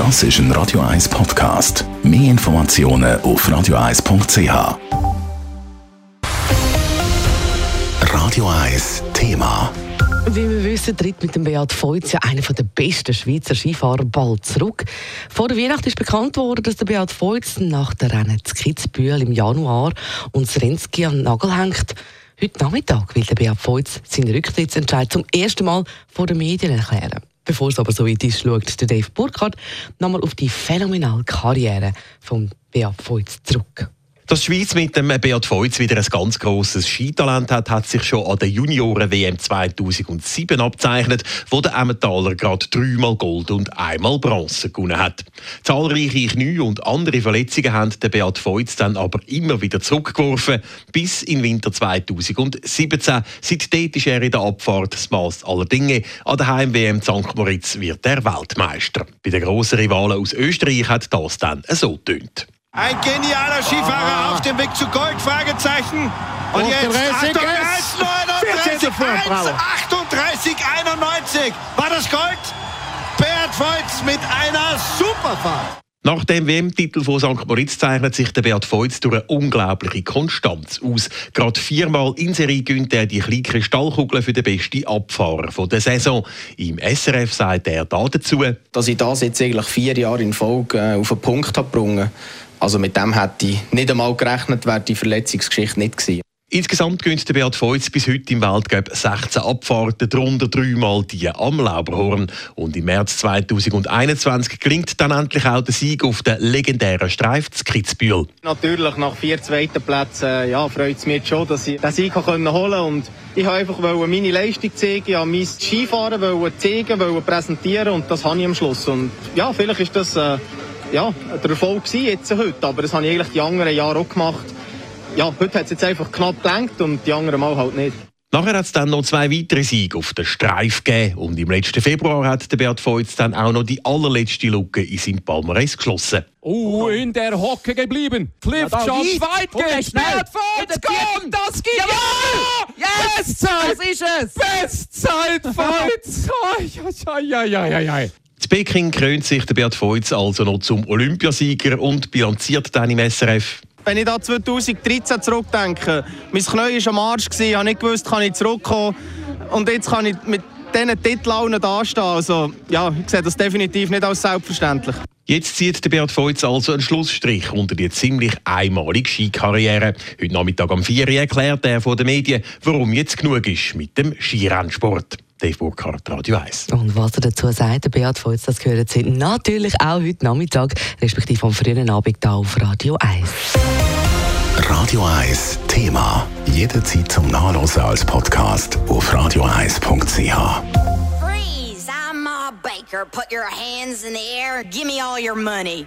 Das ist ein Radio 1 Podcast. Mehr Informationen auf radio1.ch. Radio 1 Thema. Wie wir wissen, tritt mit dem Beat Feutz ja einer der besten Schweizer Skifahrer bald zurück. Vor der Weihnacht ist bekannt worden, dass der Beat Feutz nach der Rennen zu Kitzbühel im Januar und das Renski an den Nagel hängt. Heute Nachmittag will der Beat Feutz seinen Rücktrittsentscheid zum ersten Mal vor den Medien erklären. Bevor es aber so weit ist, schaut der Dave Burkhardt nochmal auf die phänomenale Karriere von Beat Feutz zurück. Dass die Schweiz mit dem Beat Feutz wieder ein ganz grosses Skitalent hat, hat sich schon an der Junioren-WM 2007 abzeichnet, wo der Emmentaler gerade dreimal Gold und einmal Bronze gewonnen hat. Zahlreiche Knie und andere Verletzungen haben den Beat Feutz dann aber immer wieder zurückgeworfen, bis in Winter 2017. Seitdem ist er in der Abfahrt das Maß aller Dinge. An der Heim-WM St. Moritz wird er Weltmeister. Bei den grossen Rivalen aus Österreich hat das dann so tönt. Ein genialer Skifahrer ah. auf dem Weg zu Gold, Fragezeichen. Und jetzt, Achtung, 1,39, 38, 91. War das Gold? Bert Voits mit einer Superfahrt. Nach dem WM-Titel von St. Moritz zeichnet sich der Beat Feutz durch eine unglaubliche Konstanz aus. Gerade viermal in Serie gönnt er die kleine Kristallkugel für den besten Abfahrer der Saison. Im SRF sagt er dazu, dass ich das jetzt eigentlich vier Jahre in Folge äh, auf einen Punkt habe gebracht also mit dem hätte ich nicht einmal gerechnet, wäre die Verletzungsgeschichte nicht gewesen. Insgesamt gewinnt der Beat Feutz bis heute im Weltcup 16 Abfahrten, darunter dreimal die am Lauberhorn. Und im März 2021 gelingt dann endlich auch der Sieg auf den legendären Streif zu Kitzbühel. Natürlich, nach vier zweiten Plätzen ja, freut es mich schon, dass ich den Sieg holen konnte. Und ich wollte einfach meine Leistung zeigen, ja, mein Skifahren zeigen, präsentieren und das habe ich am Schluss. Und ja, vielleicht ist das... Äh, ja, der Erfolg war jetzt heute, aber das habe ich eigentlich die anderen Jahre auch gemacht. Ja, heute hat es jetzt einfach knapp gelenkt und die anderen Mal halt nicht. Nachher hat es dann noch zwei weitere Siege auf der Streif gegeben und im letzten Februar hat der Beat Feutz dann auch noch die allerletzte Lücke in seinem Palmares geschlossen. Oh, in der Hocke geblieben. Cliffshot ja, weit geht. Beat Feutz, komm, das geht. Ja! Yes! Bestzeit! Das ist es! Bestzeit, Feutz! ja, ja, ja, ja. In Peking krönt sich der Beat Feutz also noch zum Olympiasieger und bilanziert dann im SRF. Wenn ich da 2013 zurückdenke, mein Knie war am Arsch, ich habe nicht gewusst, kann ich zurückkommen. Und jetzt kann ich mit diesen Titeln dastehen. Also, ja, ich sehe das definitiv nicht als selbstverständlich. Jetzt zieht der Beat Feutz also einen Schlussstrich unter die ziemlich einmalige Skikarriere. Heute Nachmittag am 4 Uhr erklärt er von den Medien, warum jetzt genug ist mit dem Skirennsport. Dave Burkhardt, Radio 1. Und was er dazu sagt, der Beat Feutz, das gehört Sie natürlich auch heute Nachmittag, respektive am frühen Abend hier auf Radio 1. Radio 1 Thema. Jederzeit zum Nachlesen als Podcast auf radio1.ch. Freeze! I'm Ma Baker. Put your hands in the air. Give me all your money.